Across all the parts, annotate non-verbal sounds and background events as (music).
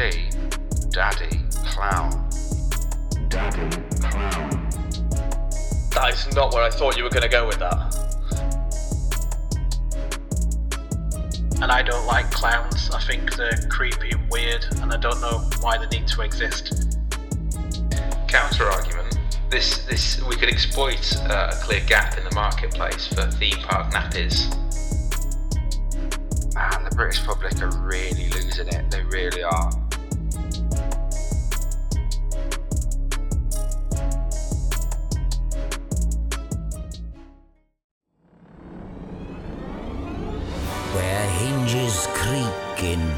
Daddy Clown. Daddy Clown. That is not where I thought you were going to go with that. And I don't like clowns. I think they're creepy and weird, and I don't know why they need to exist. Counter argument. This, this, we could exploit uh, a clear gap in the marketplace for theme park nappies. Man, the British public are really losing it. They really are.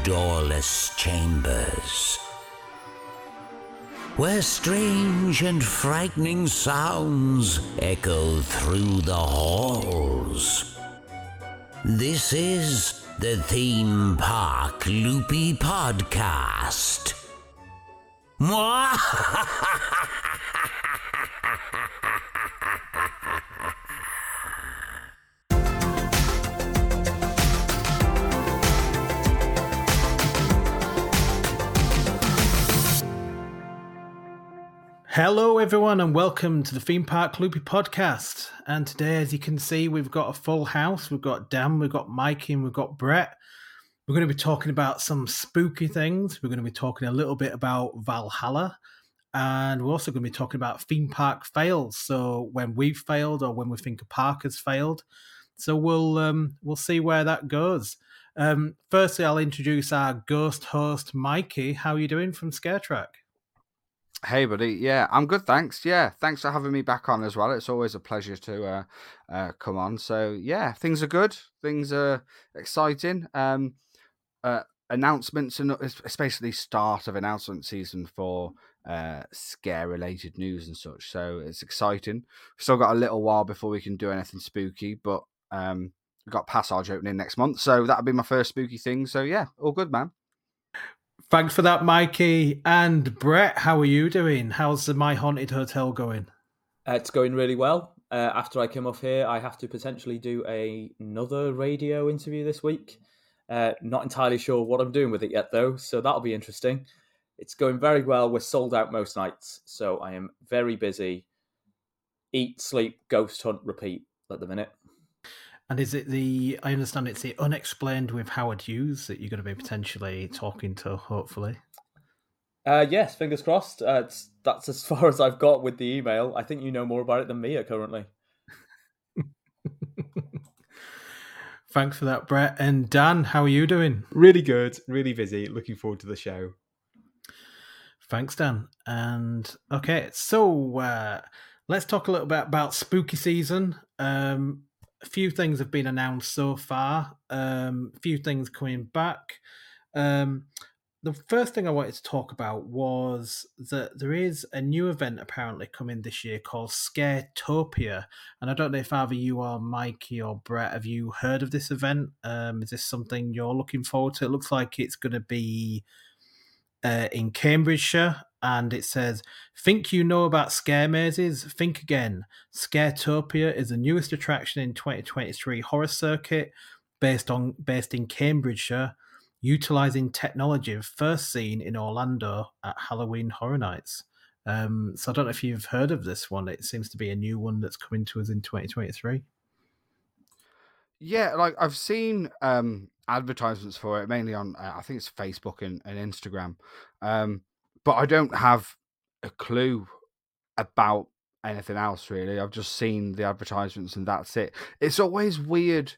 Doorless chambers, where strange and frightening sounds echo through the halls. This is the Theme Park Loopy Podcast. (laughs) (laughs) Hello, everyone, and welcome to the Theme Park Loopy podcast. And today, as you can see, we've got a full house. We've got Dan, we've got Mikey, and we've got Brett. We're going to be talking about some spooky things. We're going to be talking a little bit about Valhalla. And we're also going to be talking about theme park fails. So when we've failed or when we think a park has failed. So we'll um, we'll see where that goes. Um, firstly, I'll introduce our ghost host, Mikey. How are you doing from Scare Track? Hey, buddy. Yeah, I'm good. Thanks. Yeah, thanks for having me back on as well. It's always a pleasure to uh, uh, come on. So yeah, things are good. Things are exciting. Um, uh, announcements and it's basically start of announcement season for uh, scare related news and such. So it's exciting. Still got a little while before we can do anything spooky, but um, we've got Passage opening next month, so that'll be my first spooky thing. So yeah, all good, man. Thanks for that, Mikey. And Brett, how are you doing? How's the My Haunted Hotel going? Uh, it's going really well. Uh, after I come off here, I have to potentially do a, another radio interview this week. Uh, not entirely sure what I'm doing with it yet, though, so that'll be interesting. It's going very well. We're sold out most nights, so I am very busy. Eat, sleep, ghost hunt, repeat at the minute. And is it the? I understand it's the unexplained with Howard Hughes that you're going to be potentially talking to, hopefully. Uh, yes, fingers crossed. Uh, it's, that's as (laughs) far as I've got with the email. I think you know more about it than me uh, currently. (laughs) Thanks for that, Brett. And Dan, how are you doing? Really good, really busy. Looking forward to the show. Thanks, Dan. And okay, so uh, let's talk a little bit about spooky season. Um, a few things have been announced so far. Um, a few things coming back. Um, the first thing I wanted to talk about was that there is a new event apparently coming this year called Scaretopia, and I don't know if either you or Mikey or Brett have you heard of this event? Um, is this something you're looking forward to? It looks like it's going to be uh, in Cambridgeshire, and it says, "Think you know about scare mazes? Think again. Scaretopia is the newest attraction in 2023 horror circuit, based on based in Cambridgeshire." utilizing technology first seen in Orlando at Halloween Horror Nights. Um, so I don't know if you've heard of this one. It seems to be a new one that's coming to us in 2023. Yeah, like I've seen um, advertisements for it mainly on uh, I think it's Facebook and, and Instagram, um, but I don't have a clue about anything else really. I've just seen the advertisements and that's it. It's always weird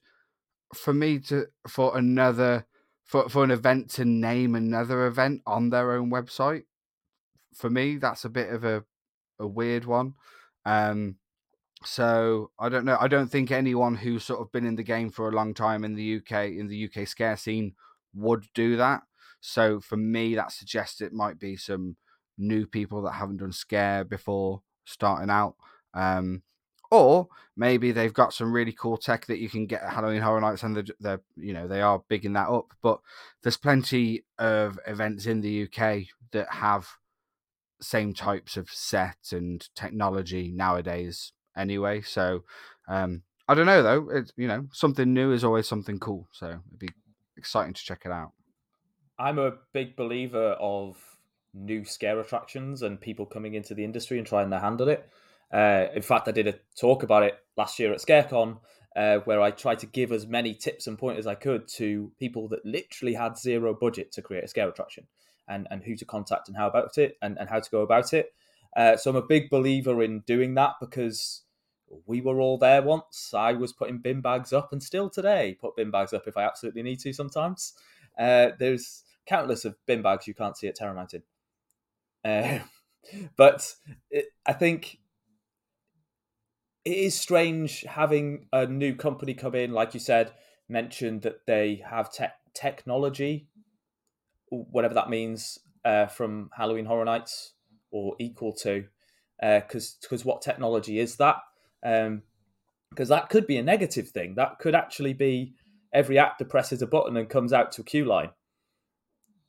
for me to for another for for an event to name another event on their own website. For me, that's a bit of a a weird one. Um, so I don't know. I don't think anyone who's sort of been in the game for a long time in the UK in the UK scare scene would do that. So for me, that suggests it might be some new people that haven't done scare before starting out. Um, or maybe they've got some really cool tech that you can get at Halloween Horror Nights, and they're, they're you know they are bigging that up. But there's plenty of events in the UK that have same types of set and technology nowadays anyway. So um, I don't know though. It's you know something new is always something cool. So it'd be exciting to check it out. I'm a big believer of new scare attractions and people coming into the industry and trying their hand at it. Uh, in fact, I did a talk about it last year at ScareCon, uh, where I tried to give as many tips and pointers I could to people that literally had zero budget to create a scare attraction and, and who to contact and how about it and, and how to go about it. Uh, so I'm a big believer in doing that because we were all there once. I was putting bin bags up and still today put bin bags up if I absolutely need to sometimes. Uh, there's countless of bin bags you can't see at Terror Mountain. Uh, (laughs) but it, I think it is strange having a new company come in, like you said, mentioned that they have tech technology, whatever that means, uh, from Halloween Horror Nights or equal to, because uh, because what technology is that? Because um, that could be a negative thing. That could actually be every actor presses a button and comes out to a queue line,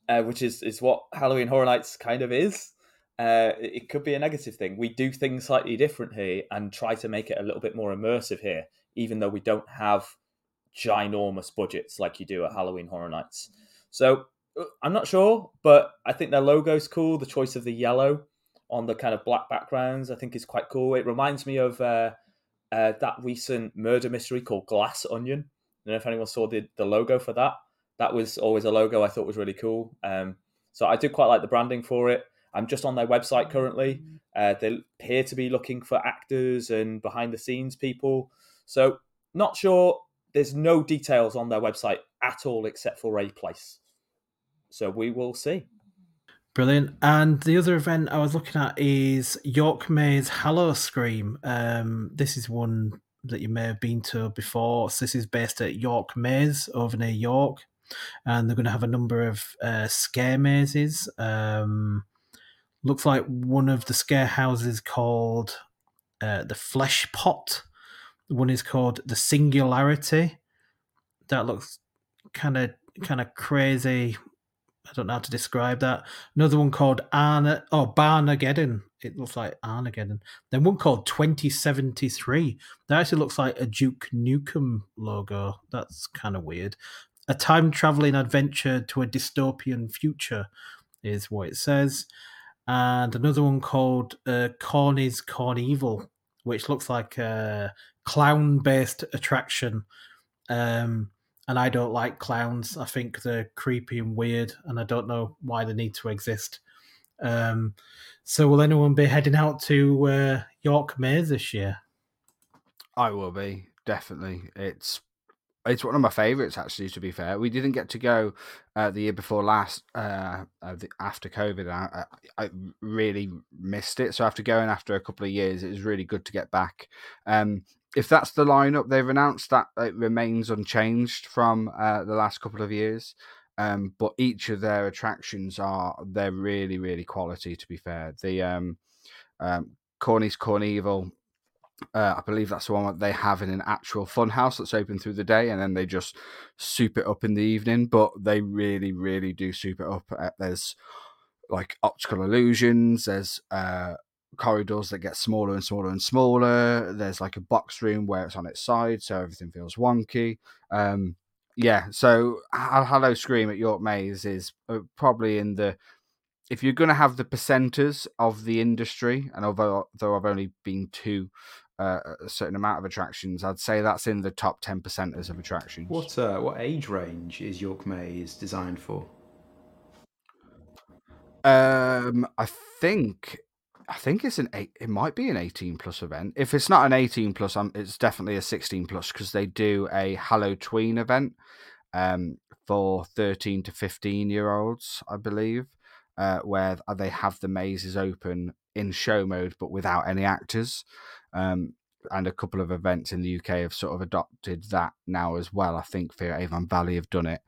uh, which is is what Halloween Horror Nights kind of is. Uh, it could be a negative thing. We do things slightly different here and try to make it a little bit more immersive here, even though we don't have ginormous budgets like you do at Halloween Horror Nights. So uh, I'm not sure, but I think their logo's cool. The choice of the yellow on the kind of black backgrounds, I think, is quite cool. It reminds me of uh, uh, that recent murder mystery called Glass Onion. I don't know if anyone saw the, the logo for that. That was always a logo I thought was really cool. Um, so I did quite like the branding for it. I'm just on their website currently. Uh, they appear to be looking for actors and behind the scenes people. So, not sure. There's no details on their website at all except for a place. So, we will see. Brilliant. And the other event I was looking at is York Maze Howl-O-Scream. Um, this is one that you may have been to before. So this is based at York Maze over near York. And they're going to have a number of uh, scare mazes. Um, looks like one of the scare houses called uh, the Flesh Pot. One is called the Singularity. That looks kind of kind of crazy. I don't know how to describe that. Another one called Arna or oh Barnageddon. It looks like Armageddon. Then one called 2073. That actually looks like a Duke Nukem logo. That's kind of weird. A time traveling adventure to a dystopian future is what it says and another one called uh, Corny's Cornival, which looks like a clown based attraction. Um, and I don't like clowns. I think they're creepy and weird, and I don't know why they need to exist. Um, so, will anyone be heading out to uh, York Maze this year? I will be definitely. It's it's one of my favorites actually. To be fair, we didn't get to go uh, the year before last uh, uh, after COVID. I, I, I, really missed it. So after going after a couple of years, it was really good to get back. Um, if that's the lineup they've announced, that it remains unchanged from uh, the last couple of years. Um, but each of their attractions are they're really really quality. To be fair, the um, um, Corny's Cornival uh, I believe that's the one that they have in an actual fun house that's open through the day, and then they just soup it up in the evening. But they really, really do soup it up. Uh, there's like optical illusions. There's uh, corridors that get smaller and smaller and smaller. There's like a box room where it's on its side, so everything feels wonky. Um, yeah, so Howl-O-Scream at York Maze is uh, probably in the if you're going to have the percenters of the industry, and although though I've only been to uh, a certain amount of attractions, I'd say that's in the top ten percenters of attractions. What uh, what age range is York Maze designed for? Um, I think I think it's an eight. It might be an eighteen plus event. If it's not an eighteen plus, it's definitely a sixteen plus because they do a Halloween event, um, for thirteen to fifteen year olds, I believe, uh, where they have the mazes open in show mode but without any actors. Um, and a couple of events in the UK have sort of adopted that now as well. I think Fear Avon Valley have done it,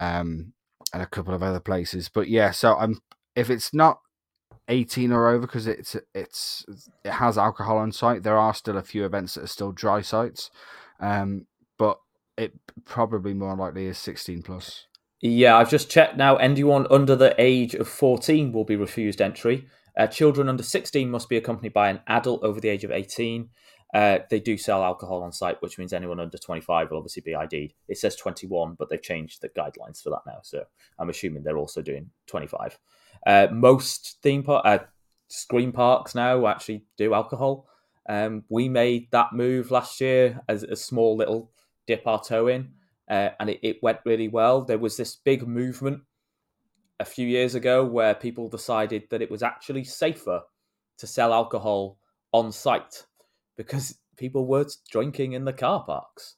um, and a couple of other places. But yeah, so I'm if it's not 18 or over because it's it's it has alcohol on site. There are still a few events that are still dry sites, um, but it probably more likely is 16 plus. Yeah, I've just checked now. Anyone under the age of 14 will be refused entry. Uh, children under 16 must be accompanied by an adult over the age of 18. Uh, they do sell alcohol on site, which means anyone under 25 will obviously be ID'd. It says 21, but they've changed the guidelines for that now. So I'm assuming they're also doing 25. Uh, most theme park, uh, screen parks now actually do alcohol. Um, we made that move last year as a small little dip our toe in, uh, and it, it went really well. There was this big movement a few years ago where people decided that it was actually safer to sell alcohol on site because people were drinking in the car parks.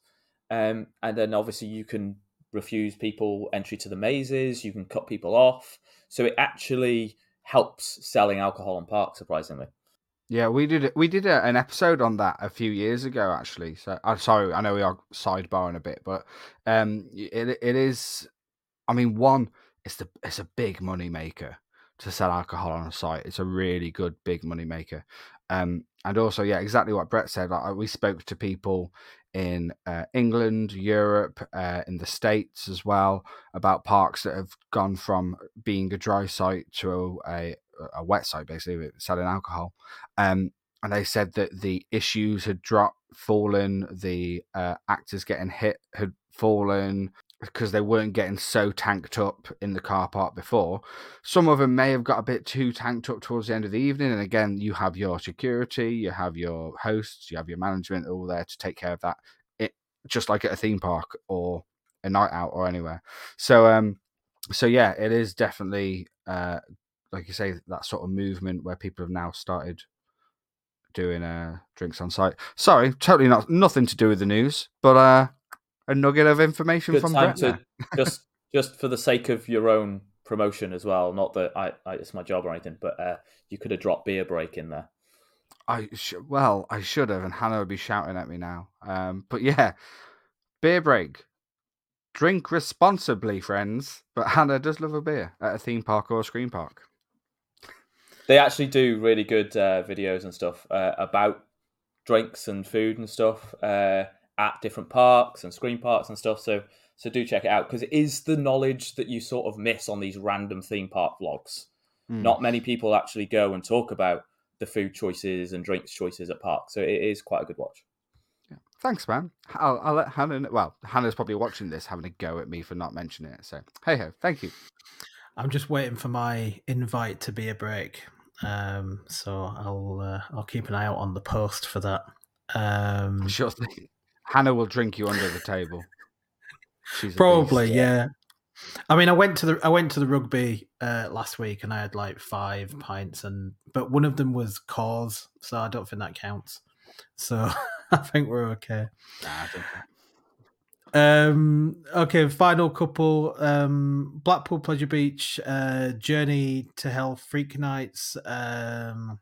Um, and then obviously you can refuse people entry to the mazes, you can cut people off. So it actually helps selling alcohol in parks, surprisingly. Yeah, we did we did a, an episode on that a few years ago, actually. So I'm sorry, I know we are sidebarring a bit, but um, it it is. I mean, one, it's the it's a big money maker to sell alcohol on a site. It's a really good big money maker. Um, and also, yeah, exactly what Brett said. Like, we spoke to people in uh, England, Europe, uh, in the States as well about parks that have gone from being a dry site to a, a wet site, basically selling alcohol. Um, and they said that the issues had dropped, fallen, the uh, actors getting hit had fallen, because they weren't getting so tanked up in the car park before. Some of them may have got a bit too tanked up towards the end of the evening. And again, you have your security, you have your hosts, you have your management all there to take care of that. It just like at a theme park or a night out or anywhere. So um so yeah, it is definitely uh like you say, that sort of movement where people have now started doing uh drinks on site. Sorry, totally not nothing to do with the news, but uh a nugget of information Good from time Brett. (laughs) just just for the sake of your own promotion as well. Not that I, I it's my job or anything, but uh, you could have dropped beer break in there. I sh- well, I should have, and Hannah would be shouting at me now. Um, but yeah, beer break. Drink responsibly, friends. But Hannah does love a beer at a theme park or a screen park. They actually do really good uh, videos and stuff uh, about drinks and food and stuff uh, at different parks and screen parks and stuff. So so do check it out because it is the knowledge that you sort of miss on these random theme park vlogs. Mm. Not many people actually go and talk about the food choices and drinks choices at parks. So it is quite a good watch. Yeah. Thanks, man. I'll, I'll let Hannah. Know. Well, Hannah's probably watching this, having a go at me for not mentioning it. So hey ho, thank you. I'm just waiting for my invite to be a break. Um, so I'll uh, I'll keep an eye out on the post for that. Um, (laughs) Sure thing. Hannah will drink you under the table. (laughs) She's Probably, beast. yeah. I mean, I went to the I went to the rugby uh, last week, and I had like five pints, and but one of them was cause, so I don't think that counts. So (laughs) I think we're okay. Nah, think- Um, okay, final couple. Um, Blackpool Pleasure Beach, uh, Journey to Hell Freak Nights. Um,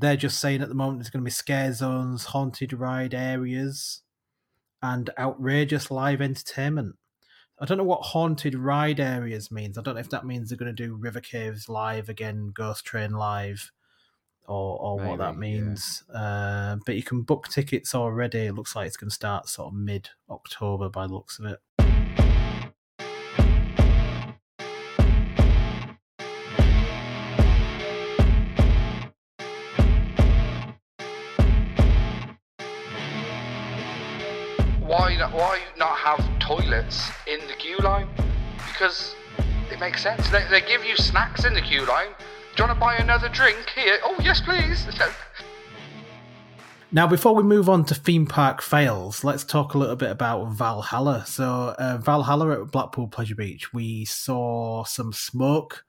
they're just saying at the moment there's going to be scare zones, haunted ride areas, and outrageous live entertainment. I don't know what haunted ride areas means. I don't know if that means they're going to do River Caves live again, Ghost Train live, or or what that Maybe, yeah. means. Uh, but you can book tickets already. It looks like it's going to start sort of mid October by the looks of it. Because it makes sense. They, they give you snacks in the queue line. Do you want to buy another drink here? Oh yes, please. (laughs) Now, before we move on to theme park fails, let's talk a little bit about Valhalla. So, uh, Valhalla at Blackpool Pleasure Beach, we saw some smoke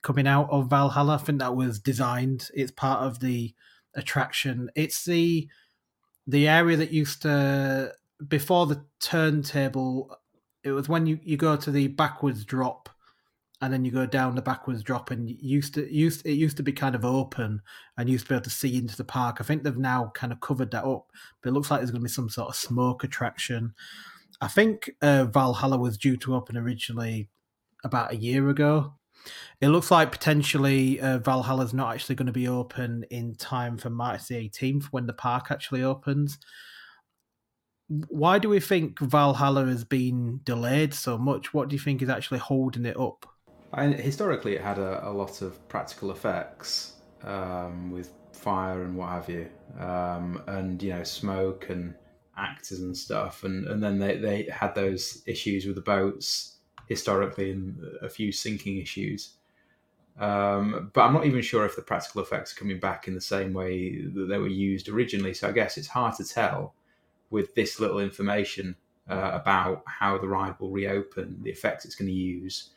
coming out of Valhalla. I think that was designed. It's part of the attraction. It's the the area that used to before the turntable. It was when you, you go to the backwards drop, and then you go down the backwards drop, and used to used it used to be kind of open and used to be able to see into the park. I think they've now kind of covered that up, but it looks like there's going to be some sort of smoke attraction. I think uh, Valhalla was due to open originally about a year ago. It looks like potentially uh, Valhalla's not actually going to be open in time for March the 18th when the park actually opens. Why do we think Valhalla has been delayed so much? What do you think is actually holding it up? I, historically, it had a, a lot of practical effects um, with fire and what have you, um, and you know smoke and actors and stuff, and and then they they had those issues with the boats historically and a few sinking issues. Um, but I'm not even sure if the practical effects are coming back in the same way that they were used originally. So I guess it's hard to tell with this little information uh, about how the ride will reopen, the effects it's going to use.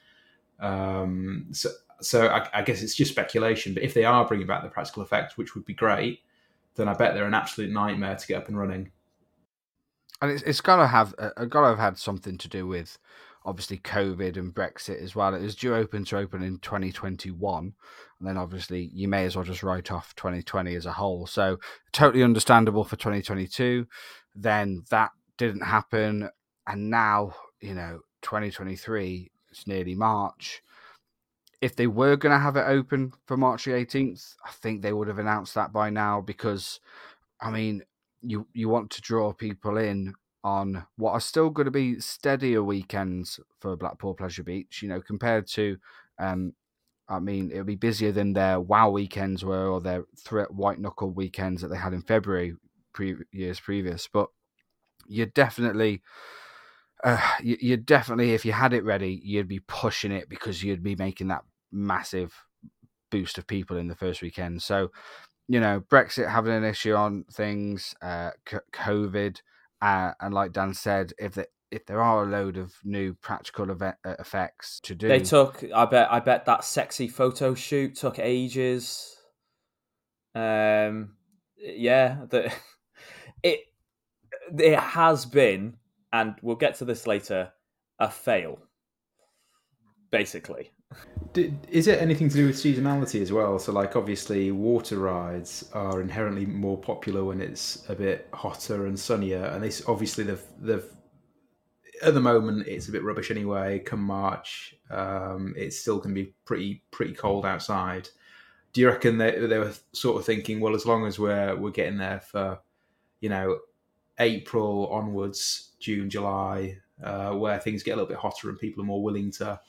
Um, so, so I, I, guess it's just speculation. But if they are bringing back the practical effects, which would be great, then I bet they're an absolute nightmare to get up and running. And it's, it's got to have uh, got to have had something to do with obviously COVID and Brexit as well. It was due open to open in 2021. And then obviously you may as well just write off 2020 as a whole. So totally understandable for 2022. Then that didn't happen. And now, you know, 2023, it's nearly March. If they were going to have it open for March the 18th, I think they would have announced that by now because, I mean, you you want to draw people in on what are still going to be steadier weekends for Blackpool Pleasure Beach. You know, compared to, um, I mean, it'll be busier than their WoW weekends were or their threat white knuckle weekends that they had in February pre- years previous. But you're definitely. Uh, you, you definitely, if you had it ready, you'd be pushing it because you'd be making that massive boost of people in the first weekend. So, you know, Brexit having an issue on things, uh, COVID, uh, and like Dan said, if the, if there are a load of new practical event, uh, effects to do, they took. I bet. I bet that sexy photo shoot took ages. Um, yeah, (laughs) it it has been, and we'll get to this later, a fail. Basically, is it anything to do with seasonality as well? So, like, obviously, water rides are inherently more popular when it's a bit hotter and sunnier, and this obviously they've they've at the moment it's a bit rubbish anyway. Come March, um, it's still going to be pretty pretty cold outside. Do you reckon they they were sort of thinking, well, as long as we're we're getting there for, you know, April onwards, June, July, uh, where things get a little bit hotter and people are more willing to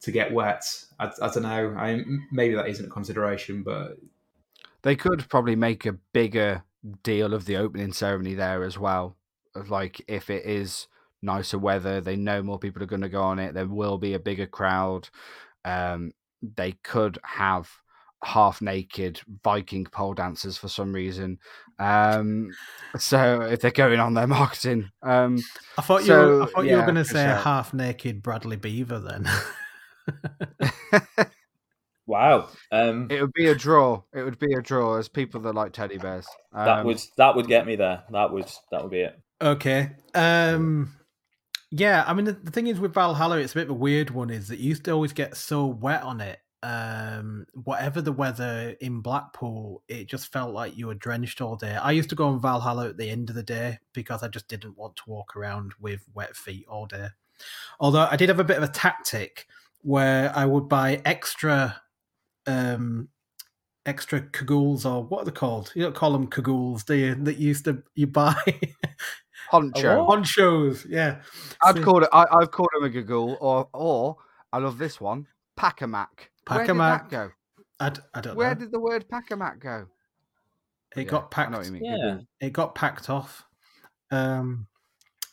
to get wet. I, I don't know. I maybe that isn't a consideration, but they could probably make a bigger deal of the opening ceremony there as well. Like if it is nicer weather, they know more people are going to go on it. There will be a bigger crowd. Um, they could have half naked Viking pole dancers for some reason. Um, so if they're going on their marketing, um, I thought so, you were, I thought yeah, you were going to say sure. half naked Bradley Beaver then. (laughs) wow. Um, it would be a draw. It would be a draw as people that like teddy bears. Um, that would that would get me there. That would that would be it. Okay. Um yeah, I mean the, the thing is with Valhalla, it's a bit of a weird one, is that you used to always get so wet on it. Um, whatever the weather in Blackpool, it just felt like you were drenched all day. I used to go on Valhalla at the end of the day because I just didn't want to walk around with wet feet all day. Although I did have a bit of a tactic where I would buy extra um extra cagoules or what are they called? You don't call them cagoules, do you? That you used to you buy (laughs) poncho ponchos. Yeah, I'd so, call it. I, have called them a cagoule, or or I love this one, packamac. Where did that go? I, I don't Where know. did the word packamac go? It yeah, got packed. Yeah. It got packed off. Um,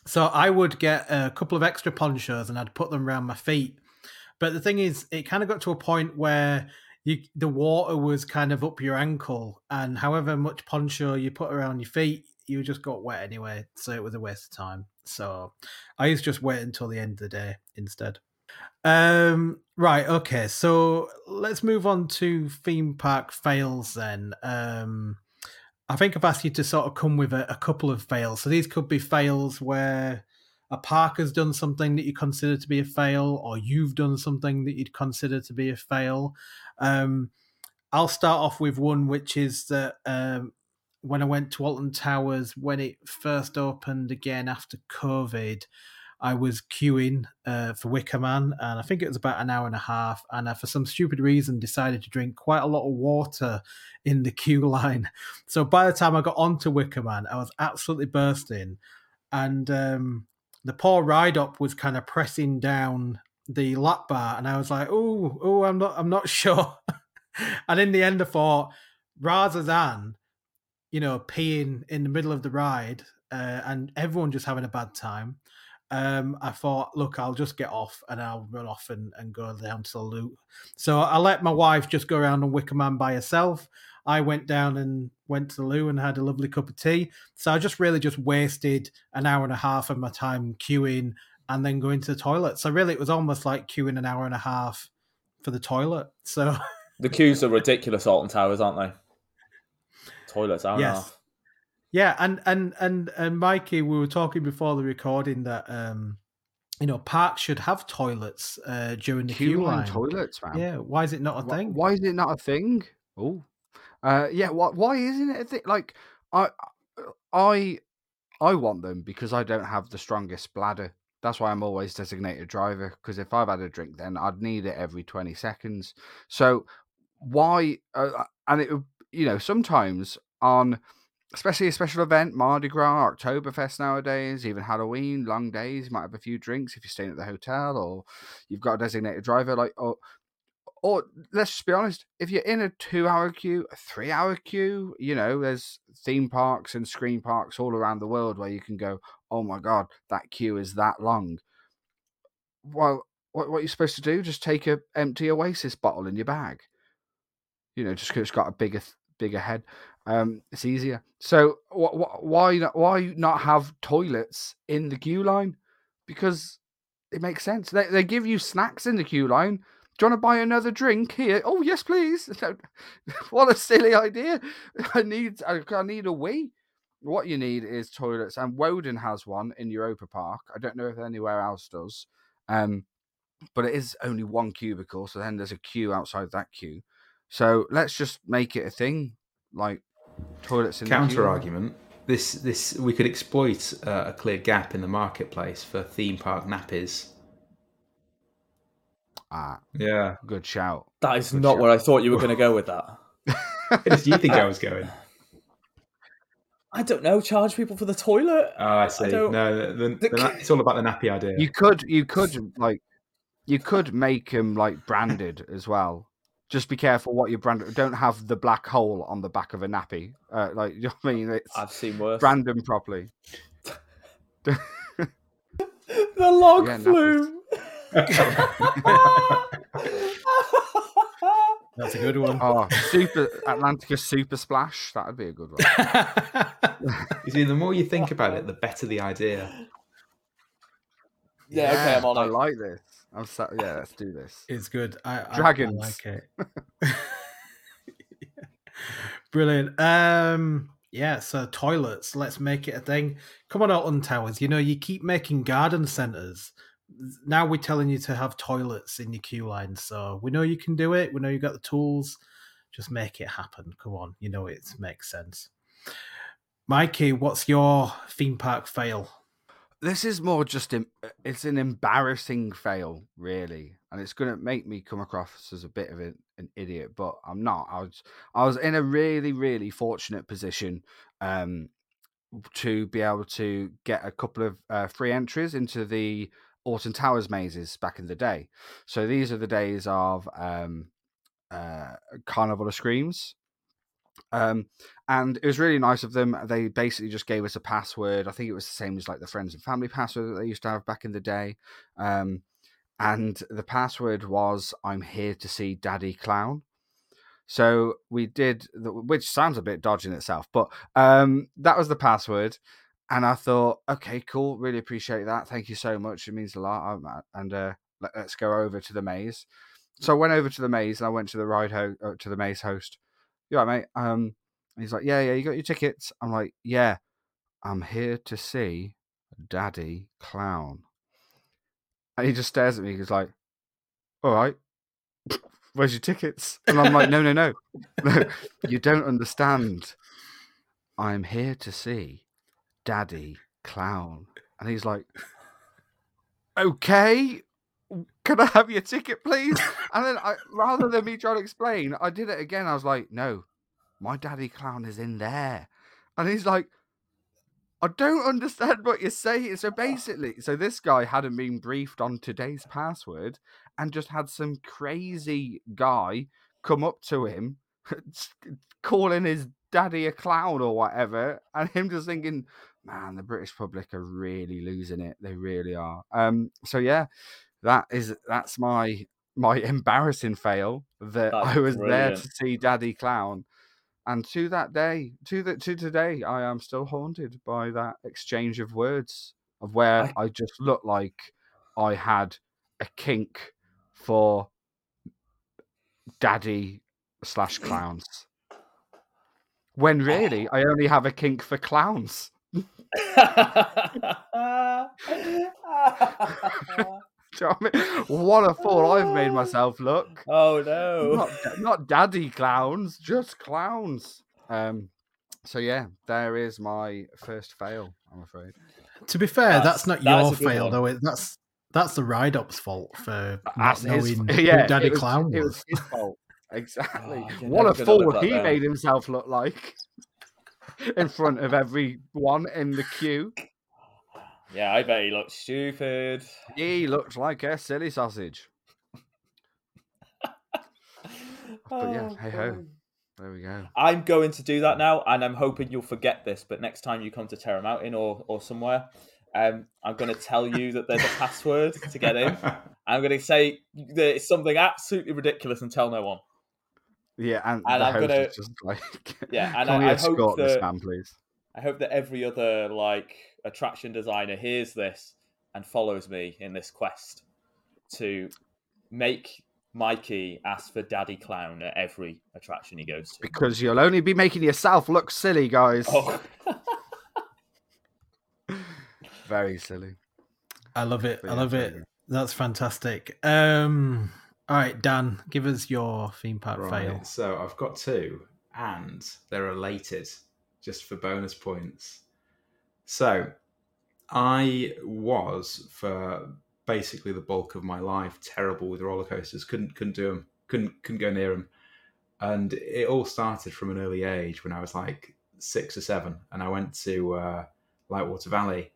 so I would get a couple of extra ponchos and I'd put them around my feet but the thing is, it kind of got to a point where you, the water was kind of up your ankle, and however much poncho you put around your feet, you just got wet anyway. So it was a waste of time. So I used to just wait until the end of the day instead. Um, right, okay, so let's move on to theme park fails then. Um, I think I've asked you to sort of come with a, a couple of fails. So these could be fails where a park has done something that you consider to be a fail, or you've done something that you'd consider to be a fail. Um, I'll start off with one, which is that um, when I went to Alton Towers when it first opened again after COVID, I was queuing uh, for Wicker Man, and I think it was about an hour and a half. And I, for some stupid reason, decided to drink quite a lot of water in the queue (laughs) line. So by the time I got onto Wicker Man, I was absolutely bursting. And um, the poor ride op was kind of pressing down the lap bar, and I was like, "Oh, oh, I'm not, I'm not (laughs) sure." and in the end, I thought rather than you know peeing in the middle of the ride uh, and everyone just having a bad time, um, I thought, look, I'll just get off and I'll run off and, and go down to the loot. So I let my wife just go around on Wicker Man by herself. I went down and went to the loo and had a lovely cup of tea. So I just really just wasted an hour and a half of my time queuing and then going to the toilet. So really, it was almost like queuing an hour and a half for the toilet. So the queues are ridiculous, Alton Towers, aren't they? Toilets, hour yes. and a half. Yeah, and and and and Mikey, we were talking before the recording that um, you know, parks should have toilets uh, during the queue, line. Toilets, man. Yeah, why is it not a thing? Why is it not a thing? Oh, uh, yeah. What? Why isn't it a thing? Like, I, I, I want them because I don't have the strongest bladder. That's why I'm always designated driver. Because if I've had a drink, then I'd need it every twenty seconds. So why? Uh, and it, you know, sometimes on especially a special event, Mardi Gras, Oktoberfest nowadays, even Halloween, long days, you might have a few drinks if you're staying at the hotel or you've got a designated driver. Like, or, or let's just be honest, if you're in a two hour queue, a three hour queue, you know, there's theme parks and screen parks all around the world where you can go, oh my God, that queue is that long. Well, what, what you're supposed to do? Just take a empty Oasis bottle in your bag. You know, just because it's got a bigger bigger head. Um, it's easier. So wh- wh- why not, why not have toilets in the queue line? Because it makes sense. They they give you snacks in the queue line. Do you want to buy another drink here? Oh yes, please. (laughs) what a silly idea! I need I, I need a wee. What you need is toilets, and Wodan has one in Europa Park. I don't know if anywhere else does. Um, but it is only one cubicle, so then there's a queue outside that queue. So let's just make it a thing. Like toilets in counter argument. This this we could exploit uh, a clear gap in the marketplace for theme park nappies. Ah, yeah, good shout. That is good not shout. where I thought you were going to go with that. (laughs) Where did you think I was going? I don't know. Charge people for the toilet. Oh, I see. I no, the, the, the, it's all about the nappy idea. You could, you could like, you could make them like branded as well. Just be careful what you brand. Don't have the black hole on the back of a nappy. Uh, like (laughs) you know what I mean, it's I've seen worse. Brand them properly. (laughs) the log yeah, flume. (laughs) That's a good one. Oh, super Atlantica Super Splash. That would be a good one. you see, the more you think about it, the better the idea. Yeah, yeah okay, I'm on I it. like this. I'm so, yeah, let's do this. It's good. I, Dragons. I, I like it. (laughs) (laughs) Brilliant. Um, yeah, so toilets, let's make it a thing. Come on, Alton Towers. You know, you keep making garden centers. Now we're telling you to have toilets in your queue line. So we know you can do it. We know you got the tools. Just make it happen. Come on. You know it makes sense. Mikey, what's your theme park fail? This is more just uh, it's an embarrassing fail really and it's going to make me come across as a bit of a, an idiot but i'm not i was i was in a really really fortunate position um to be able to get a couple of uh, free entries into the Alton Towers mazes back in the day. So these are the days of um, uh, Carnival of Screams, um, and it was really nice of them. They basically just gave us a password. I think it was the same as like the friends and family password that they used to have back in the day. Um, and the password was "I'm here to see Daddy Clown." So we did, the, which sounds a bit dodgy in itself, but um, that was the password. And I thought, okay, cool, really appreciate that. Thank you so much. It means a lot. And uh, let, us go over to the maze. So I went over to the maze and I went to the ride ho- uh, to the maze host you right, mate? Um, he's like, yeah, yeah, you got your tickets. I'm like, yeah, I'm here to see Daddy Clown. And he just stares at me. He's like, all right, (laughs) where's your tickets? And I'm like, no, no, no, (laughs) you don't understand. I'm here to see Daddy Clown. And he's like, okay, can I have your ticket, please? and then I, rather than me trying to explain, I did it again. I was like, no, my daddy clown is in there. And he's like, I don't understand what you're saying. So basically, so this guy hadn't been briefed on today's password and just had some crazy guy come up to him, (laughs) calling his daddy a clown or whatever, and him just thinking, man, the British public are really losing it. They really are. Um, so yeah, that is that's my my embarrassing fail that That's I was there to see Daddy Clown. And to that day, to the to today, I am still haunted by that exchange of words of where I- I, just looked like I had a kink for daddy slash clowns. When (sighs) really I only have a kink for clowns. (laughs) (laughs) (laughs) (laughs) Do you know what, I mean? what a fool I've made myself look. oh no! Not, not daddy clowns, just clowns. Um, so yeah, there is my first fail. I'm afraid. To be fair, That's- that's, not that's your fail one. though. That's that's the ride op's fault for not That's his- knowing (laughs) yeah, who Daddy it was, Clown It was. was his fault. (laughs) Exactly. Oh, what a fool live he down. made himself look like in front of everyone in the queue. Yeah, I bet he looked stupid. He looked like a silly sausage. (laughs) But yeah, Oh, hey ho. There we go. I'm going to do that now, and I'm hoping you'll forget this. But next time you come to Terror Mountain or or somewhere, um, I'm going to tell you that there's a password to get in. (laughs) I'm going to say that it's something absolutely ridiculous and tell no one. Yeah, and, And I'm gonna- just like, Yeah, and can I- we I hope escort this that- man, please? I hope that every other like attraction designer hears this and follows me in this quest to make Mikey ask for Daddy Clown at every attraction he goes to. Because you'll only be making yourself look silly, guys. Oh. (laughs) Very silly. I love it. But I yeah, love it. you. That's fantastic. Um, all right, Dan, give us your theme park fail. So I've got two, and they're related, just for bonus points. So, I was for basically the bulk of my life terrible with roller coasters. Couldn't couldn't do them. Couldn't couldn't go near them. And it all started from an early age when I was like six or seven, and I went to uh, Lightwater Valley,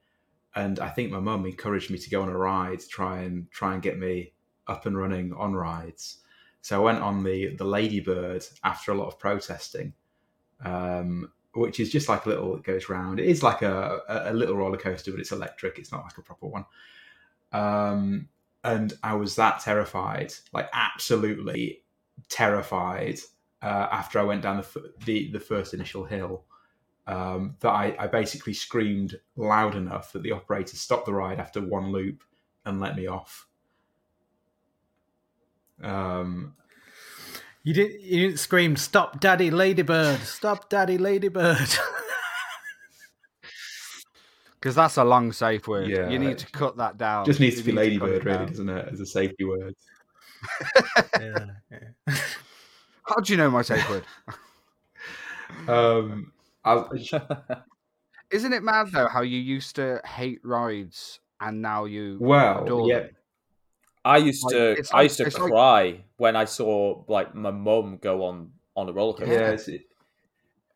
and I think my mum encouraged me to go on a ride, to try and try and get me up and running on rides. So I went on the the Ladybird after a lot of protesting, um, which is just like a little. It goes round. It is like a, a little roller coaster, but it's electric. It's not like a proper one. Um, and I was that terrified, like absolutely terrified, uh, after I went down the, the the first initial hill. Um, that I, I basically screamed loud enough that the operator stopped the ride after one loop and let me off. Um, You didn't. You didn't scream, "Stop, Daddy Ladybird! Stop, Daddy Ladybird!" (laughs) Because that's a long, safe word. Yeah. You need to cut that down. just needs You to be need Ladybird, it really, doesn't it, as a safety word? yeah, yeah. How do you know my safe word? (laughs) Um, I, (laughs) Isn't it mad though how you used to hate rides and now you well, adore yeah, them? I used Like, to it's I like- used to it's like- cry when I saw like my mum go on on a roller coaster. yeah, (laughs) it's,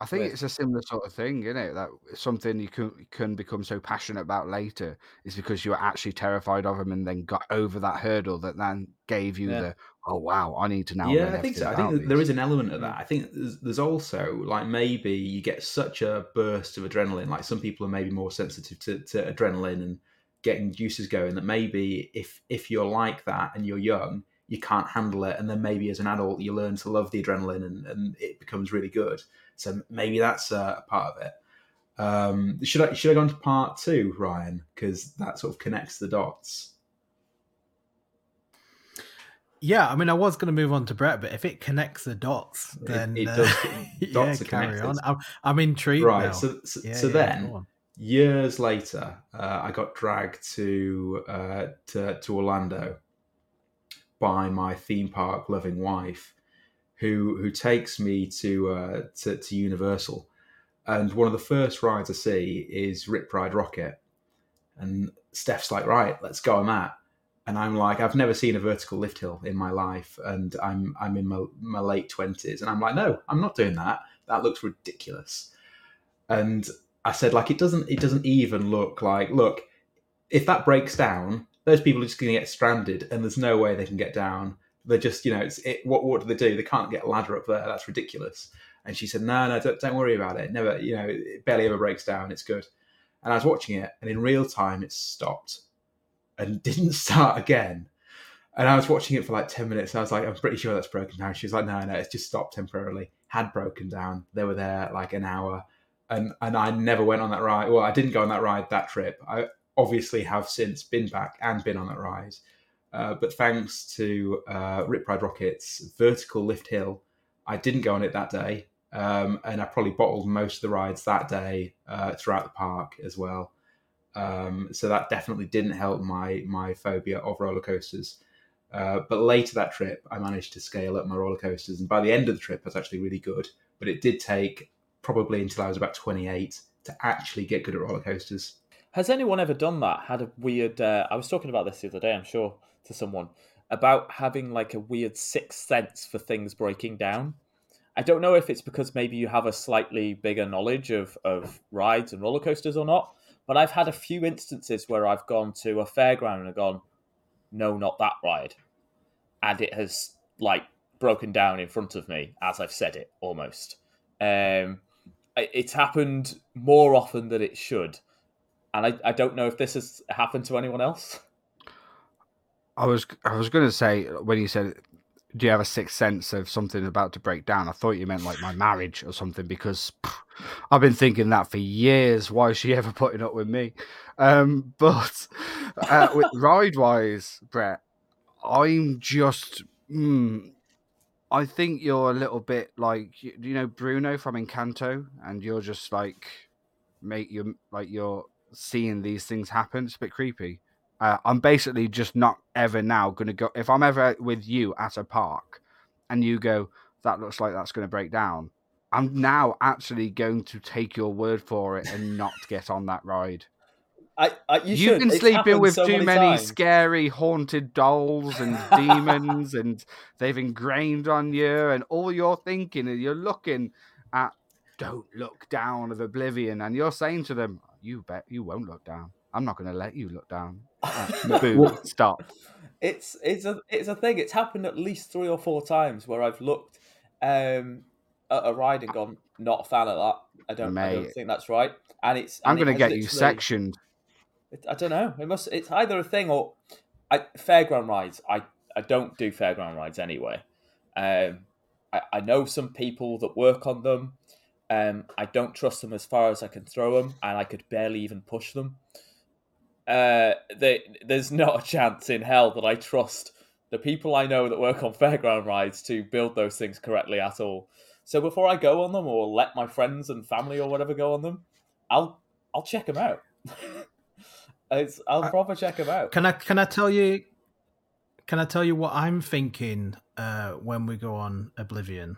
I think with- it's a similar sort of thing, isn't it? That something you can can become so passionate about later is because you were actually terrified of them and then got over that hurdle that then gave you Yeah. the oh wow, I need to now. yeah, I think so. I think about that there these." is an element of that. Mm. I think there's, there's also like maybe you get such a burst of adrenaline. Like some people are maybe more sensitive to, to adrenaline and getting juices going. That maybe if if you're like that and you're young, you can't handle it, and then maybe as an adult you learn to love the adrenaline and, and it becomes really good. So maybe that's uh, a part of it. Um, should I should I go on to part two, Ryan? Because that sort of connects the dots. Yeah, I mean, I was going to move on to Brett, but if it connects the dots, then it uh, does. (laughs) yeah, Dots are carry connected. on. I'm, I'm intrigued Right. now. So so, Yeah, so yeah, then. Years later, uh, I got dragged to, uh, to to Orlando by my theme park loving wife, who who takes me to uh, to, to Universal, and one of the first rides I see is Rip Ride Rockit, and Steph's like, right, let's go on that. And I'm like, I've never seen a vertical lift hill in my life, and I'm I'm in my, my late twenties, and I'm like, no, I'm not doing that. That looks ridiculous. And I said, like, it doesn't it doesn't even look like look, if that breaks down, those people are just going to get stranded, and there's no way they can get down. They're just, you know, it's it, what what do they do? They can't get a ladder up there. That's ridiculous. And she said, no, no, don't, don't worry about it. Never, you know, it barely ever breaks down. It's good. And I was watching it, and in real time, it stopped and (laughs) didn't start again. And I was watching it for like 10 minutes. I was like, I'm pretty sure that's broken down. She was like, no, no, it's just stopped temporarily. Had broken down. They were there like an hour. And, and I never went on that ride. Well, I didn't go on that ride that trip. I obviously have since been back and been on that ride. Uh, but thanks to uh, Rip Ride Rockit's Vertical Lift Hill, I didn't go on it that day. Um, and I probably bottled most of the rides that day uh, throughout the park as well. Um, so that definitely didn't help my my phobia of roller coasters. Uh, but later that trip, I managed to scale up my roller coasters, and by the end of the trip, I was actually really good. But it did take probably until I was about 28 to actually get good at roller coasters. Has anyone ever done that? Had a weird. Uh, I was talking about this the other day. I'm sure to someone about having like a weird sixth sense for things breaking down. I don't know if it's because maybe you have a slightly bigger knowledge of of rides and roller coasters or not. But I've had a few instances where I've gone to a fairground and gone, no, not that ride. And it has like broken down in front of me as I've said it almost. Um, it's happened more often than it should. And I, I don't know if this has happened to anyone else. I was I was going to say when you said, "Do you have a sixth sense of something about to break down?" I thought you meant like my marriage or something because pff, I've been thinking that for years. Why is she ever putting up with me? Um, but uh, with (laughs) ride wise, Brett, I'm just. Mm, I think you're a little bit like you know Bruno from Encanto, and you're just like make you like you're seeing these things happen. It's a bit creepy. Uh, I'm basically just not ever now to go. If I'm ever with you at a park, and you go, that looks like that's to break down. I'm now actually going to take your word for it and not get on that ride. I, I, you You've been It's sleeping with so too many times. scary haunted dolls and (laughs) demons, and they've ingrained on you, and all you're thinking and you're looking at don't look down of oblivion, and you're saying to them, You bet you won't look down. I'm not going to let you look down. (laughs) Boom, stop. It's it's a it's a thing. It's happened at least three or four times where I've looked um, at a ride and gone, not a fan of that. I don't, I don't think that's right. And it's I'm and it going to get you sectioned. It, I don't know. It must. It's either a thing or I, fairground rides. I I don't do fairground rides anyway. Um, I, I know some people that work on them. Um, I don't trust them as far as I can throw them, and I could barely even push them. Uh, they, there's not a chance in hell that I trust the people I know that work on fairground rides to build those things correctly at all. So before I go on them, or let my friends and family or whatever go on them, I'll I'll check them out. (laughs) it's, I'll I- proper check them out. Can I can I tell you? Can I tell you what I'm thinking uh, when we go on Oblivion?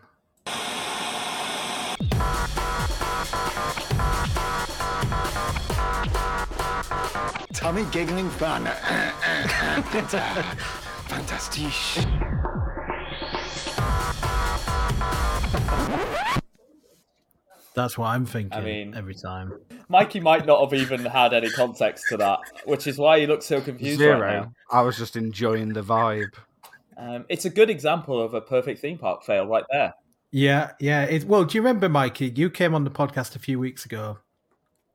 Tommy giggling fun. (laughs) Fantastic. That's what I'm thinking. mean- every time. Mikey might not have even had any context to that, which is why he looks so confused right Zero. now. I was just enjoying the vibe. Um, it's a good example of a perfect theme park fail right there. Yeah, yeah. It, well, do you remember, Mikey? You came on the podcast a few weeks ago,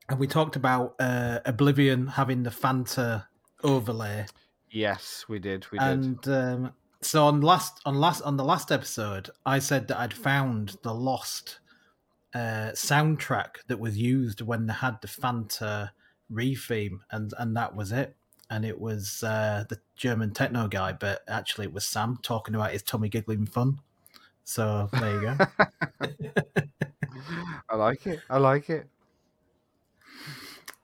and we talked about uh, Oblivion having the Fanta overlay, Yes, we did. We did. and um, so on last on last on the last episode, I said that I'd found the lost uh, soundtrack that was used when they had the Fanta re-theme, and and that was it. And it was uh, the German techno guy, but actually it was Sam talking about his tummy giggling fun. So there you go. (laughs) I like it. I like it.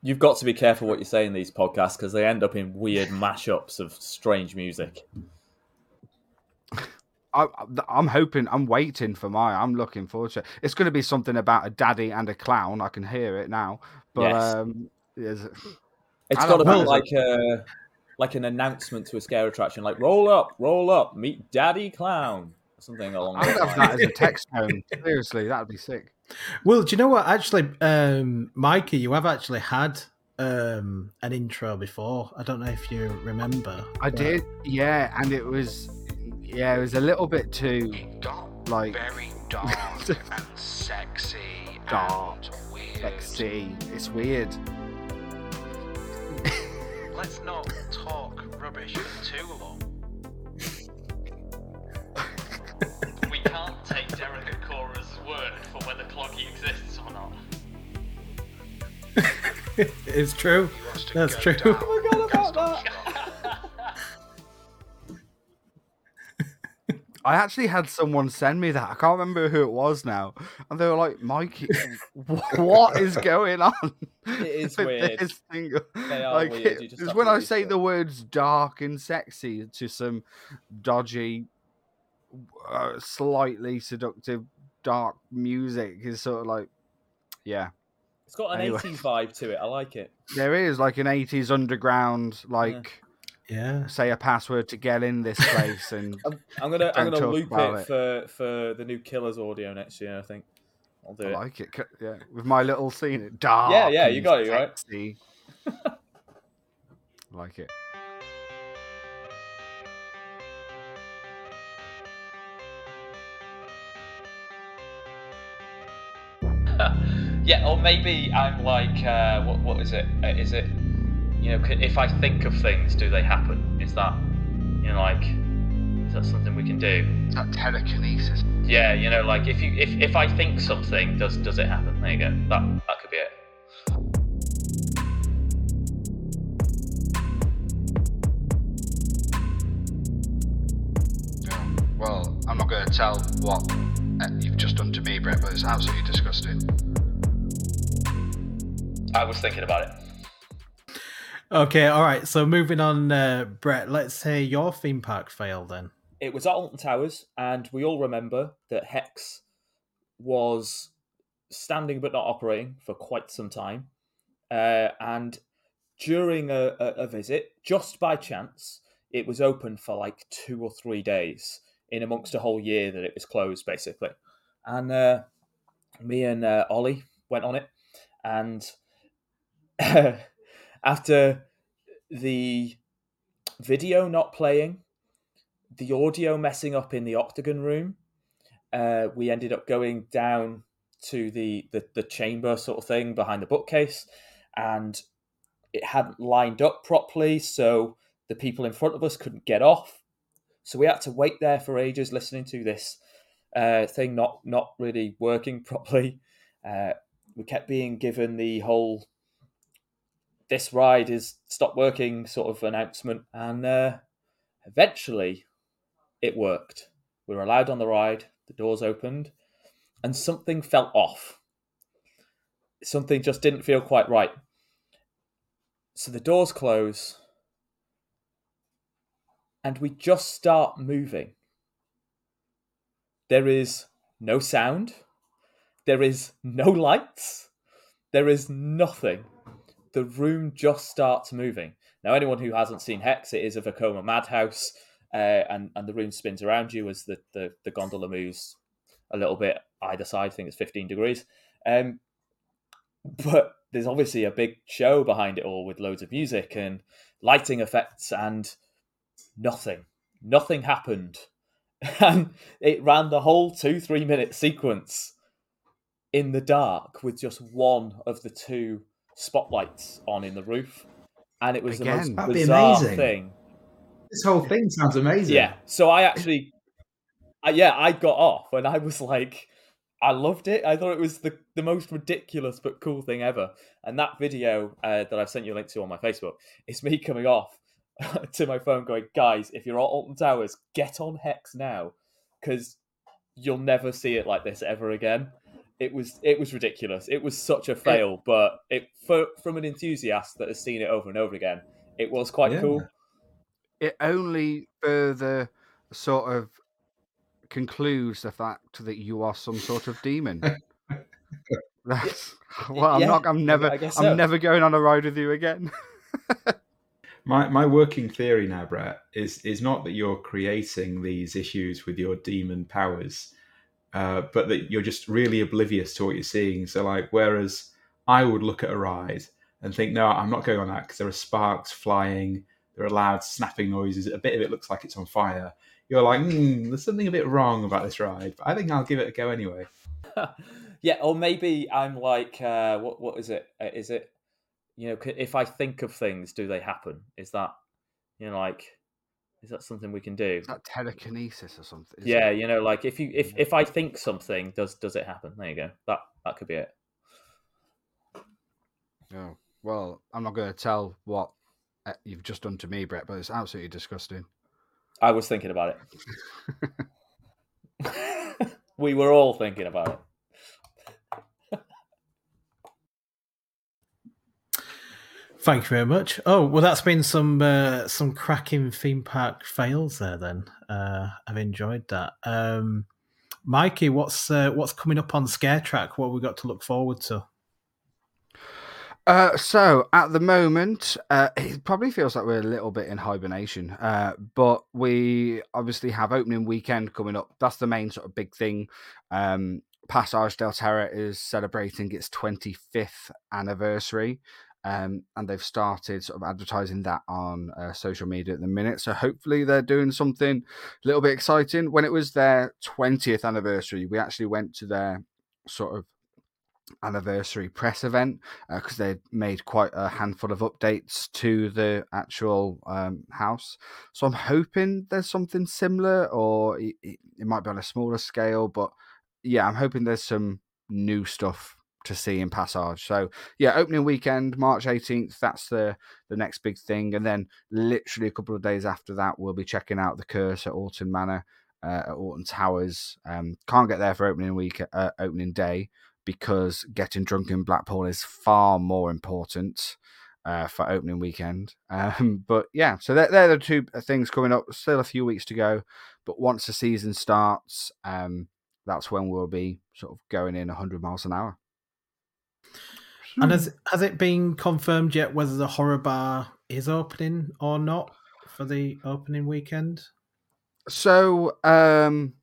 You've got to be careful what you say in these podcasts because they end up in weird mashups of strange music. I, I'm hoping. I'm waiting for my. I'm looking forward to it. It's going to be something about a daddy and a clown. I can hear it now. But Yes. um, yes, It's I got to be like a like an announcement to a scare attraction, like "Roll up, roll up, meet Daddy Clown," something along I'd those have lines. that as a text (laughs) tone. Seriously, that'd be sick. Well, do you know what? Actually, um, Mikey, you have actually had um, an intro before. I don't know if you remember. I but- did, yeah, and it was Yeah, it was a little bit too It got like very (laughs) dark and sexy Dark, and weird. sexy. It's weird. Let's not talk rubbish for too long. We can't take Derek Acorah's word for whether Cloggy exists or not. (laughs) it's true. He wants to That's true. down. (laughs) Oh my god about that! I actually had someone send me that. I can't remember who it was now, and they were like, "Mikey, (laughs) what is going on?" It is (laughs) weird. this? They are like, weird, it- it's when I say the words "dark" and "sexy" to some dodgy, uh, slightly seductive, dark music is sort of like, yeah, It's got an Anyway. 80s vibe to it. I like it. there is like an '80s underground, like Yeah. say a password to get in this place, and (laughs) I'm, I'm gonna I'm gonna talk loop it, it. for for the new Killers audio next year. I think I'll do I it. like it. Yeah, with my little scene, dark. yeah, yeah you and got it, right? sexy. I (laughs) like it. (laughs) yeah, or maybe I'm like, uh, what, what is it? Uh, it, you know, if I think of things, do they happen? Is that, you know, like, is that something we can do? That telekinesis. Yeah, you know, like if you if, if I think something, does does it happen? There you go. That that could be it. Well, I'm not going to tell what uh, you've just done to me, Brett, but it's absolutely disgusting. I was thinking about it. Okay, all right. So moving on, uh, Brett, let's say your theme park fail then. It was at Alton Towers, and we all remember that Hex was standing but not operating for quite some time. Uh, and during a, a, a visit, just by chance, it was open for like two or three days in amongst a whole year that it was closed, basically. And uh, me and uh, Ollie went on it, and (laughs) after the video not playing, the audio messing up in the octagon room, uh, we ended up going down to the, the the chamber sort of thing behind the bookcase, and it hadn't lined up properly, so the people in front of us couldn't get off. So we had to wait there for ages, listening to this uh, thing not not really working (laughs) properly. Uh, we kept being given the whole "this ride is stopped working" sort of announcement, and uh, eventually it worked. We were allowed on the ride. The doors opened, and something felt off. Something just didn't feel quite right. So the doors close, and we just start moving. There is no sound. There is no lights. There is nothing. The room just starts moving. Now, anyone who hasn't seen Hex, it is a Vekoma madhouse, uh, and and the room spins around you as the, the the gondola moves a little bit either side. I think it's fifteen degrees. Um, but there's obviously a big show behind it all with loads of music and lighting effects and nothing. Nothing happened. (laughs) And it ran the whole two, three minute sequence in the dark with just one of the two spotlights on in the roof. And it was the most bizarre amazing. thing. This whole thing sounds amazing. Yeah. So I actually, I, yeah, I got off and I was like, I loved it. I thought it was the, the most ridiculous but cool thing ever. And that video uh, that I've sent you a link to on my Facebook is me coming off (laughs) to my phone going, guys, if you're at Alton Towers, get on Hex now because you'll never see it like this ever again. It was it was ridiculous. It was such a fail, but it for, from an enthusiast that has seen it over and over again, it was quite Yeah. cool. it only further sort of concludes the fact that you are some sort of demon. (laughs) That's well, I'm yeah, not. I'm never. I guess I'm so. never going on a ride with you again. (laughs) My my working theory now, Brett, is is not that you're creating these issues with your demon powers, uh, but that you're just really oblivious to what you're seeing. So, like, whereas I would look at a ride and think, no, I'm not going on that because there are sparks flying, there are loud snapping noises. A bit of it looks like it's on fire. you're like, mm, there's something a bit wrong about this ride, but I think I'll give it a go anyway. (laughs) yeah, or maybe I'm like, uh, what what is it? Uh, it, you know, if I think of things, do they happen? Is that, you know, like, is that something we can do? Is that telekinesis or something? Is Yeah, it? you know, like if you if if I think something, does does it happen? There you go. That that could be it. Oh, well, I'm not going to tell what uh, you've just done to me, Brett, but it's absolutely disgusting. I was thinking about it. (laughs) (laughs) we were all thinking about it. Thank you very much. Oh well, that's been some uh, some cracking theme park fails there. Then uh, I've enjoyed that. Um, Mikey, what's uh, what's coming up on Scare Track? What we got to look forward to? Uh, so at the moment, uh, it probably feels like we're a little bit in hibernation. Uh, but we obviously have opening weekend coming up. That's the main sort of big thing. Um, Passage of Terror is celebrating its 25th anniversary. Um, and they've started sort of advertising that on uh, social media at the minute. So hopefully they're doing something a little bit exciting. When it was their 20th anniversary, we actually went to their sort of anniversary press event because they'd made quite a handful of updates to the actual um, house. So I'm hoping there's something similar, or it it might be on a smaller scale. But yeah, I'm hoping there's some new stuff to see in Passage. So yeah, opening weekend, March 18th. That's the the next big thing, and then literally a couple of days after that, we'll be checking out the Curse at Alton Manor. Uh, at Alton Towers, um, can't get there for opening week, uh, opening day, because getting drunk in Blackpool is far more important uh, for opening weekend. (laughs) Um, but yeah, so they're, they're the two things coming up. Still a few weeks to go, but once the season starts, um, that's when we'll be sort of going in 100 miles an hour. And has has it been confirmed yet whether the horror bar is opening or not for the opening weekend? So um,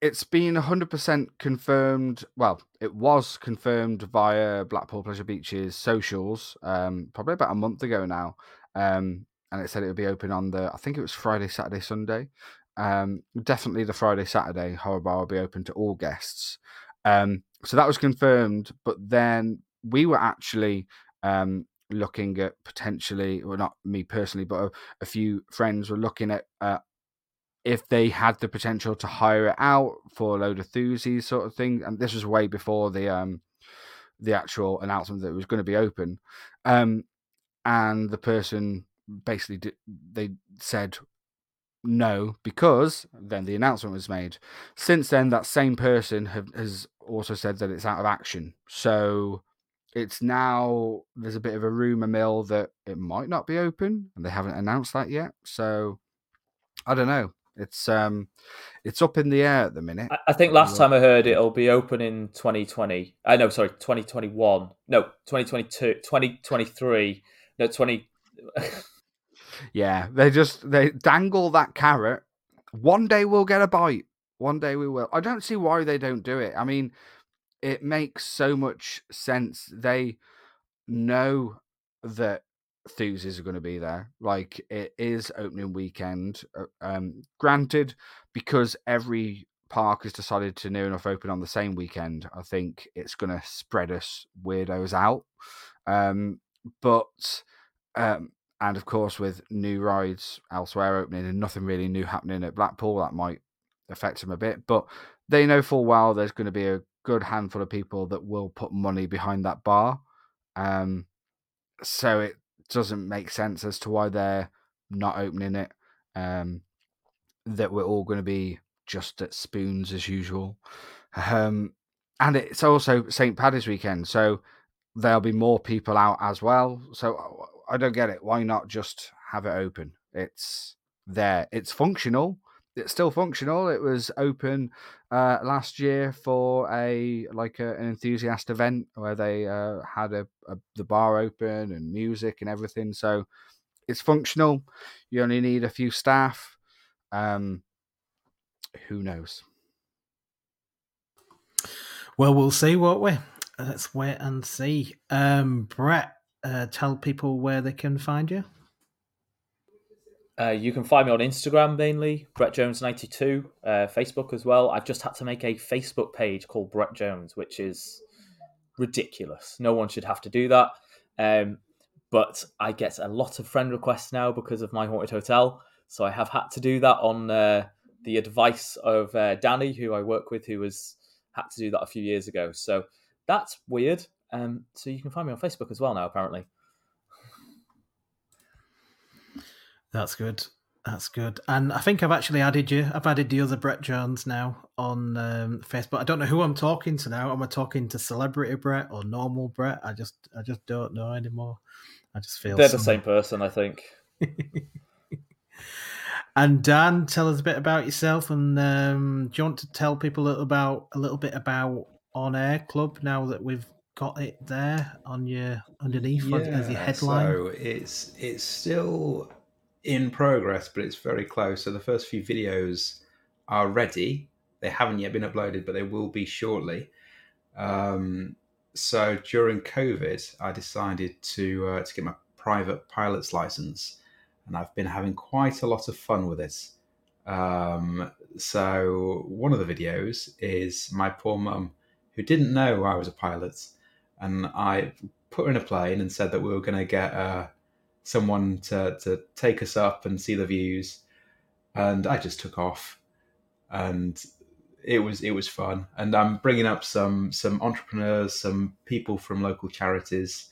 it's been 100% confirmed. Well, it was confirmed via Blackpool Pleasure Beach's socials um, probably about a month ago now. Um, and it said it would be open on the, I think it was Friday, Saturday, Sunday. Um, definitely the Friday, Saturday, Horror Bar will be open to all guests. Um, so that was confirmed. But then we were actually um, looking at potentially, well, not me personally, but a, a few friends were looking at uh, if they had the potential to hire it out for a load of thuzies sort of thing. And this was way before the um the actual announcement that it was going to be open. Um and the person basically did, they said no because then the announcement was made. Since then, that same person have, has also said that it's out of action. So it's now there's a bit of a rumor mill that it might not be open, and they haven't announced that yet. So I don't know. It's um, it's up in the air at the minute. I, I think last time I heard it'll be open in 2020. I know, sorry, 2021. No, 2022, 2023. No, 20. (laughs) Yeah, they just they dangle that carrot. One day we'll get a bite. One day we will. I don't see why they don't do it. I mean, it makes so much sense. They know that Thuses are going to be there. Like it is opening weekend. uh, Um, granted, because every park has decided to near enough open on the same weekend, I think it's going to spread us weirdos out. Um, but um, and of course, with new rides elsewhere opening and nothing really new happening at Blackpool, that might affect them a bit. But they know full well there's going to be a good handful of people that will put money behind that bar. Um, so it doesn't make sense as to why they're not opening it. Um, that we're all going to be just at spoons as usual. Um, and it's also St. Paddy's weekend, so there'll be more people out as well. So I don't get it. Why not just have it open? It's there. It's functional. It's still functional. It was open uh, last year for a like a, an enthusiast event where they uh, had a, a the bar open and music and everything. So it's functional. You only need a few staff. Um, who knows? Well, we'll see, won't we? Let's wait and see. Um, Brett, uh, tell people where they can find you. Uh, you can find me on Instagram mainly, Brett Jones92, uh, Facebook as well. I've just had to make a Facebook page called Brett Jones, which is ridiculous. No one should have to do that. Um, but I get a lot of friend requests now because of my haunted hotel. So I have had to do that on uh, the advice of uh, Danny, who I work with, who has had to do that a few years ago. So that's weird. Um, so you can find me on Facebook as well now, apparently. That's good. That's good. And I think I've actually added you. I've added the other Brett Jones now on um, Facebook. I don't know who I'm talking to now. Am I talking to celebrity Brett or normal Brett? I just I just don't know anymore. I just feel they're the same person, I think. (laughs) and Dan, tell us a bit about yourself, and um, do you want to tell people a little about a little bit about On Air Club now that we've got it there on your underneath yeah, as your headline? So it's it's still in progress, but it's very close. So the first few videos are ready. They haven't yet been uploaded, but they will be shortly. Um, so during COVID, I decided to uh, to get my private pilot's license, and I've been having quite a lot of fun with it. Um, so one of the videos is my poor mum, who didn't know I was a pilot, and I put her in a plane and said that we were going to get uh, someone to to take us up and see the views, and I just took off, and it was it was fun, and I'm bringing up some some entrepreneurs, some people from local charities,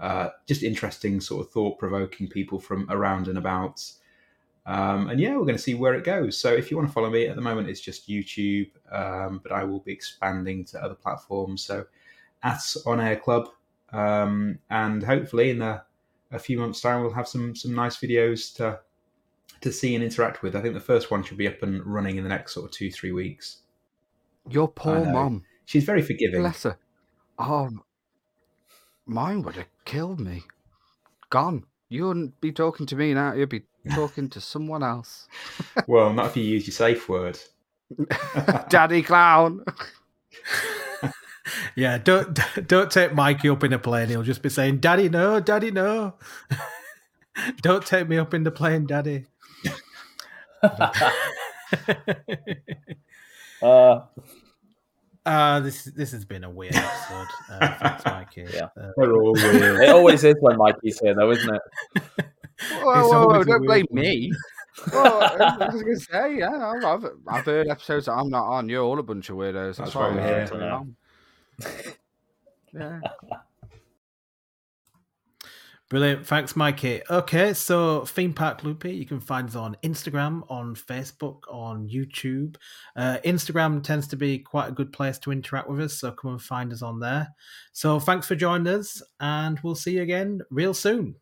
uh, just interesting sort of thought provoking people from around and about. Um, and yeah, we're going to see where it goes. So if you want to follow me at the moment, it's just YouTube, um, but I will be expanding to other platforms. So at On Air Club, um, and hopefully in a, a, few months' time, we'll have some some nice videos to to see and interact with. I think the first one should be up and running in the next sort of two three weeks. Your poor mom. She's very forgiving. Bless her. Oh, mine would have killed me. Gone. You wouldn't be talking to me now. You'd be (laughs) talking to someone else. well, not if you use your safe word. (laughs) (laughs) Daddy clown. Yeah, (laughs) don't don't take Mikey up in a plane. He'll just be saying, "Daddy, no, Daddy, no." (laughs) don't take me up in the plane, Daddy. (laughs) uh, uh, this this has been a weird episode. Uh, thanks, Mikey. Yeah, uh, they're all weird. it always is when Mikey's here, though, isn't it? Whoa, whoa, whoa don't blame me. well, I was going to say, yeah, I've, I've heard episodes that I'm not on. You're all a bunch of weirdos. That's, That's why we're here. Yeah. Brilliant. Thanks, Mikey. Okay, so Theme Park Loopy, you can find us on Instagram, on Facebook, on YouTube. Uh, Instagram tends to be quite a good place to interact with us, so come and find us on there. So thanks for joining us, and we'll see you again real soon.